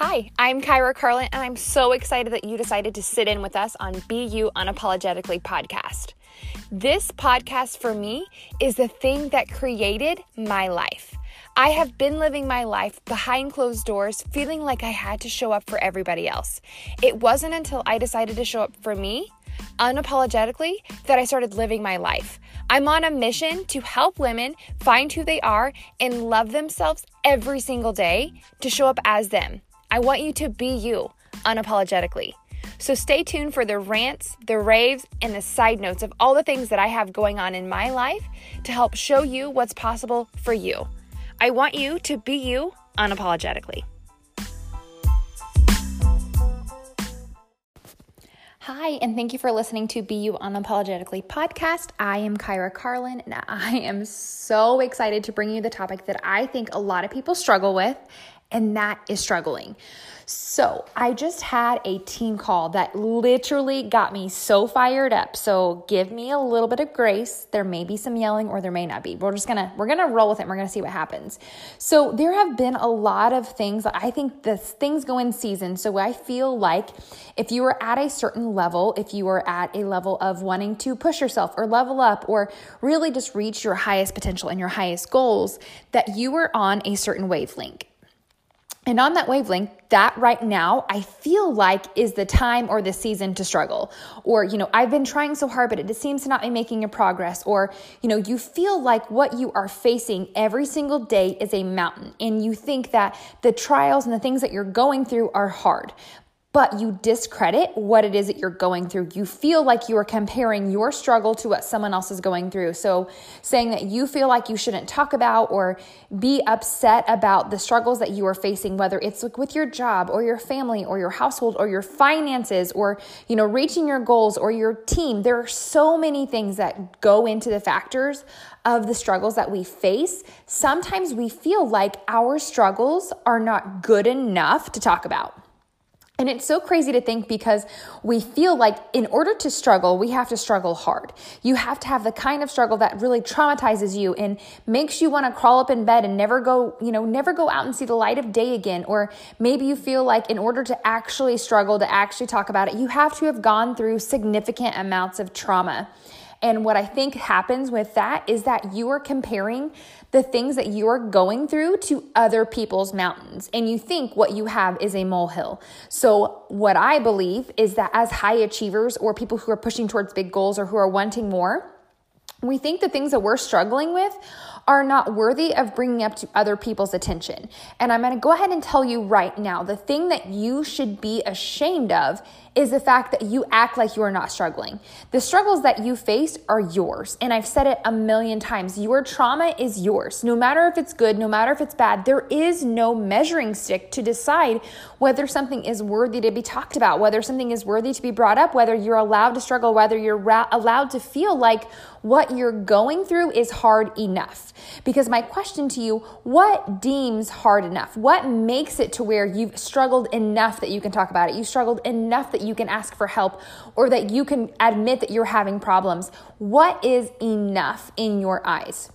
Hi, I'm Kyra Carlin, and I'm so excited that you decided to sit in with us on Be You Unapologetically podcast. This podcast for me is the thing that created my life. I have been living my life behind closed doors, feeling like I had to show up for everybody else. It wasn't until I decided to show up for me unapologetically that I started living my life. I'm on a mission to help women find who they are and love themselves every single day to show up as them. I want you to be you unapologetically. So stay tuned for the rants, the raves, and the side notes of all the things that I have going on in my life to help show you what's possible for you. I want you to be you unapologetically. Hi, and thank you for listening to Be You Unapologetically podcast. I am Kyra Carlin, and I am so excited to bring you the topic that I think a lot of people struggle with, and that is struggling. So, I just had a team call that literally got me so fired up. So, give me a little bit of grace. There may be some yelling or there may not be. We're just going to we're going to roll with it. And we're going to see what happens. So, there have been a lot of things. I think this things go in season. So, I feel like if you are at a certain level, if you are at a level of wanting to push yourself or level up or really just reach your highest potential and your highest goals, that you are on a certain wavelength. And on that wavelength, that right now I feel like is the time or the season to struggle. Or, you know, I've been trying so hard, but it seems to not be making a progress. Or, you know, you feel like what you are facing every single day is a mountain. And you think that the trials and the things that you're going through are hard but you discredit what it is that you're going through. You feel like you are comparing your struggle to what someone else is going through. So, saying that you feel like you shouldn't talk about or be upset about the struggles that you are facing, whether it's with your job or your family or your household or your finances or, you know, reaching your goals or your team. There are so many things that go into the factors of the struggles that we face. Sometimes we feel like our struggles are not good enough to talk about. And it's so crazy to think because we feel like in order to struggle, we have to struggle hard. You have to have the kind of struggle that really traumatizes you and makes you want to crawl up in bed and never go, you know, never go out and see the light of day again. Or maybe you feel like in order to actually struggle, to actually talk about it, you have to have gone through significant amounts of trauma. And what I think happens with that is that you are comparing the things that you are going through to other people's mountains. And you think what you have is a molehill. So, what I believe is that as high achievers or people who are pushing towards big goals or who are wanting more, we think the things that we're struggling with are not worthy of bringing up to other people's attention. And I'm going to go ahead and tell you right now the thing that you should be ashamed of is the fact that you act like you are not struggling. The struggles that you face are yours. And I've said it a million times. Your trauma is yours. No matter if it's good, no matter if it's bad, there is no measuring stick to decide whether something is worthy to be talked about, whether something is worthy to be brought up, whether you're allowed to struggle, whether you're ra- allowed to feel like what you're going through is hard enough. Because my question to you, what deems hard enough? What makes it to where you've struggled enough that you can talk about it? You struggled enough that you can ask for help or that you can admit that you're having problems. What is enough in your eyes?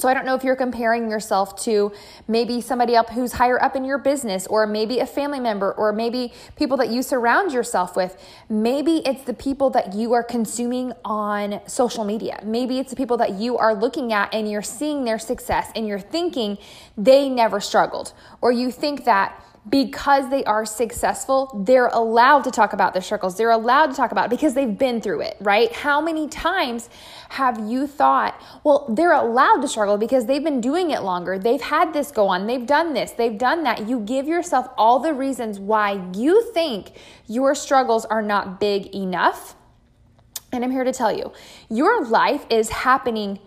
So I don't know if you're comparing yourself to maybe somebody up who's higher up in your business or maybe a family member or maybe people that you surround yourself with. Maybe it's the people that you are consuming on social media. Maybe it's the people that you are looking at and you're seeing their success and you're thinking they never struggled or you think that because they are successful, they're allowed to talk about their struggles. They're allowed to talk about it because they've been through it, right? How many times have you thought, well, they're allowed to struggle because they've been doing it longer. They've had this go on. They've done this. They've done that. You give yourself all the reasons why you think your struggles are not big enough. And I'm here to tell you, your life is happening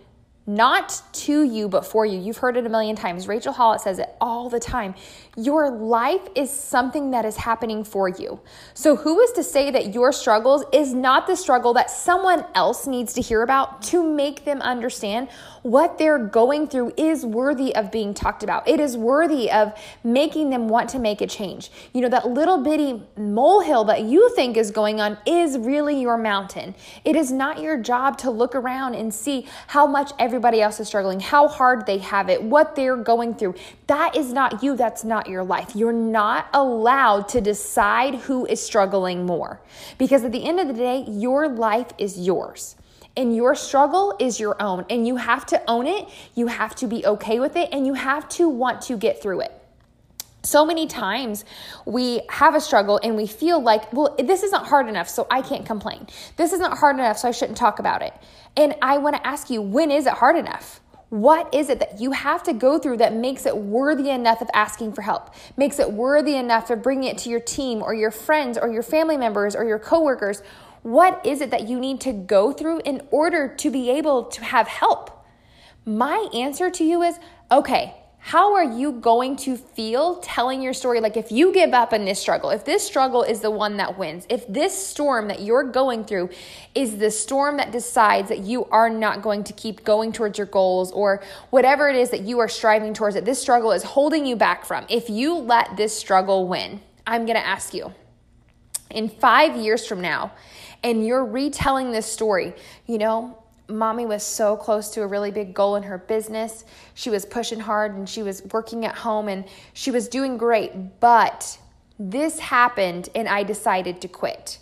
not to you, but for you. You've heard it a million times. Rachel Hollis says it all the time. Your life is something that is happening for you. So, who is to say that your struggles is not the struggle that someone else needs to hear about to make them understand what they're going through is worthy of being talked about? It is worthy of making them want to make a change. You know, that little bitty molehill that you think is going on is really your mountain. It is not your job to look around and see how much every everybody else is struggling, how hard they have it, what they're going through. That is not you. That's not your life. You're not allowed to decide who is struggling more because at the end of the day, your life is yours. And your struggle is your own, and you have to own it. You have to be okay with it, and you have to want to get through it so many times we have a struggle and we feel like, well, this isn't hard enough, so I can't complain. This isn't hard enough, so I shouldn't talk about it. And I want to ask you, when is it hard enough? What is it that you have to go through that makes it worthy enough of asking for help, makes it worthy enough of bringing it to your team or your friends or your family members or your coworkers? What is it that you need to go through in order to be able to have help? My answer to you is okay, how are you going to feel telling your story? Like, if you give up in this struggle, if this struggle is the one that wins, if this storm that you're going through is the storm that decides that you are not going to keep going towards your goals or whatever it is that you are striving towards, that this struggle is holding you back from, if you let this struggle win, I'm to ask you in five years from now, and you're retelling this story, you know, mommy was so close to a really big goal in her business. She was pushing hard and she was working at home and she was doing great. But this happened and I decided to quit.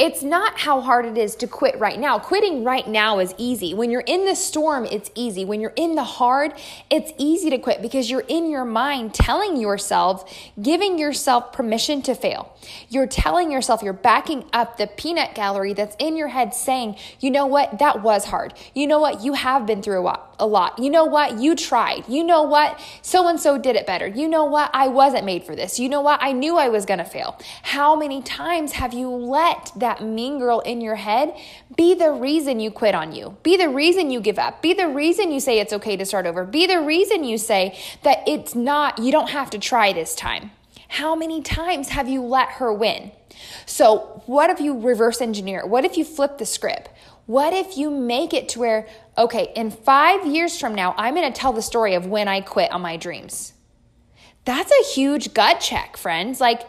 It's not how hard it is to quit right now. Quitting right now is easy. When you're in the storm, it's easy. When you're in the hard, it's easy to quit because you're in your mind telling yourself, giving yourself permission to fail. You're telling yourself, you're backing up the peanut gallery that's in your head saying, you know what, that was hard. You know what, you have been through a lot. You know what? You tried. You know what? So and so did it better. You know what? I wasn't made for this. You know what? I knew I was to fail. How many times have you let that mean girl in your head be the reason you quit on you? Be the reason you give up. Be the reason you say it's okay to start over. Be the reason you say that it's not, you don't have to try this time. How many times have you let her win? So, what if you reverse engineer? What if you flip the script? What if you make it to where, okay, in five years from now, I'm to tell the story of when I quit on my dreams? That's a huge gut check, friends. Like,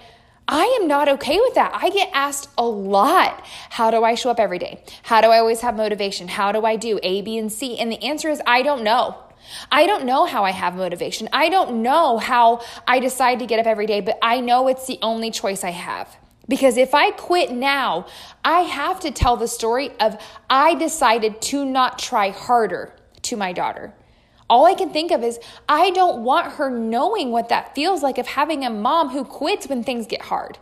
I am not okay with that. I get asked a lot how do I show up every day? How do I always have motivation? How do I do A, B, and C? And the answer is I don't know. I don't know how I have motivation. I don't know how I decide to get up every day, but I know it's the only choice I have. Because if I quit now, I have to tell the story of I decided to not try harder to my daughter. All I can think of is I don't want her knowing what that feels like of having a mom who quits when things get hard.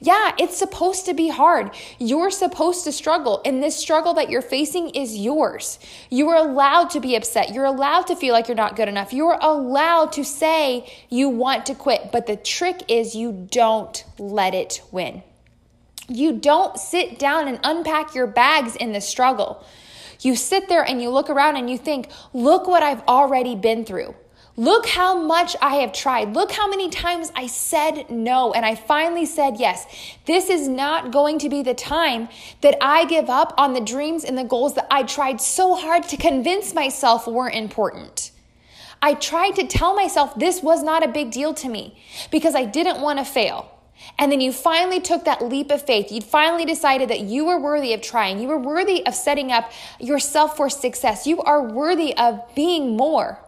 Yeah, it's supposed to be hard. You're supposed to struggle, and this struggle that you're facing is yours. You are allowed to be upset. You're allowed to feel like you're not good enough. You're allowed to say you want to quit, but the trick is you don't let it win. You don't sit down and unpack your bags in the struggle. You sit there and you look around and you think, look what I've already been through. Look how much I have tried. Look how many times I said no and I finally said yes. This is not going to be the time that I give up on the dreams and the goals that I tried so hard to convince myself weren't important. I tried to tell myself this was not a big deal to me because I didn't want to fail. And then you finally took that leap of faith. You finally decided that you were worthy of trying. You were worthy of setting up yourself for success. You are worthy of being more.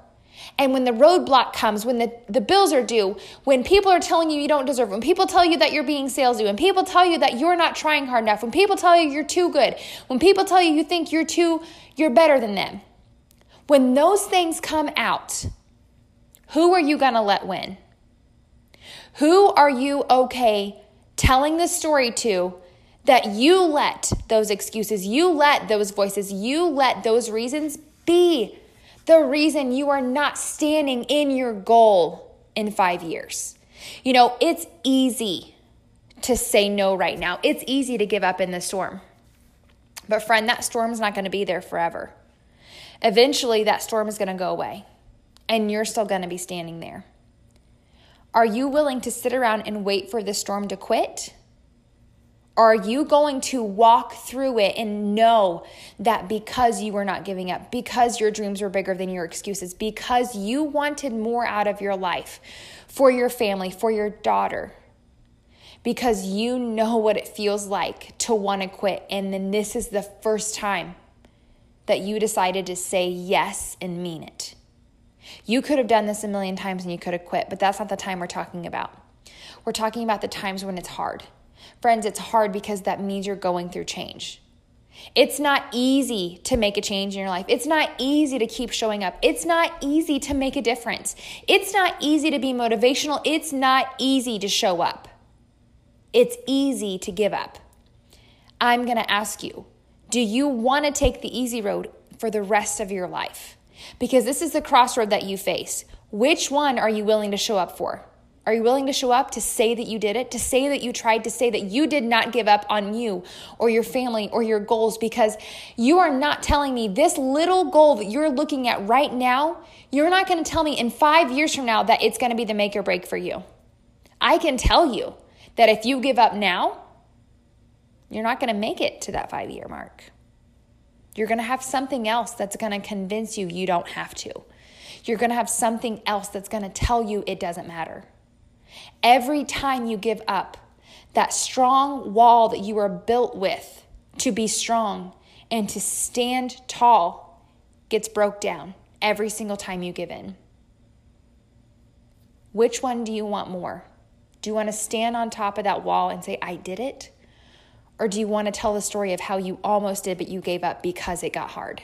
And when the roadblock comes, when the, the bills are due, when people are telling you you don't deserve, when people tell you that you're being salesy, when people tell you that you're not trying hard enough, when people tell you you're too good, when people tell you you think you're too, you're better than them, when those things come out, who are you going to let win? Who are you okay telling the story to that you let those excuses, you let those voices, you let those reasons be the reason you are not standing in your goal in five years. You know, it's easy to say no right now, it's easy to give up in the storm. But, friend, that storm's not going to be there forever. Eventually, that storm is going to go away, and you're still going to be standing there. Are you willing to sit around and wait for the storm to quit? Are you going to walk through it and know that because you were not giving up, because your dreams were bigger than your excuses, because you wanted more out of your life for your family, for your daughter, because you know what it feels like to want to quit, and then this is the first time that you decided to say yes and mean it. You could have done this a million times and you could have quit, but that's not the time we're talking about. We're talking about the times when it's hard. Friends, it's hard because that means you're going through change. It's not easy to make a change in your life. It's not easy to keep showing up. It's not easy to make a difference. It's not easy to be motivational. It's not easy to show up. It's easy to give up. I'm going to ask you do you want to take the easy road for the rest of your life? Because this is the crossroad that you face. Which one are you willing to show up for? Are you willing to show up to say that you did it, to say that you tried, to say that you did not give up on you or your family or your goals? Because you are not telling me this little goal that you're looking at right now, you're not going to tell me in five years from now that it's going to be the make or break for you. I can tell you that if you give up now, you're not going to make it to that five year mark. You're going to have something else that's going to convince you you don't have to. You're going to have something else that's going to tell you it doesn't matter. Every time you give up, that strong wall that you were built with to be strong and to stand tall gets broke down every single time you give in. Which one do you want more? Do you want to stand on top of that wall and say, I did it? Or do you want to tell the story of how you almost did, but you gave up because it got hard?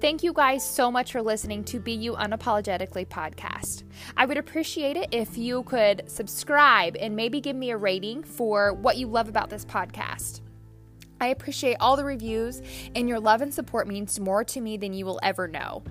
Thank you guys so much for listening to Be You Unapologetically podcast. I would appreciate it if you could subscribe and maybe give me a rating for what you love about this podcast. I appreciate all the reviews, and your love and support means more to me than you will ever know.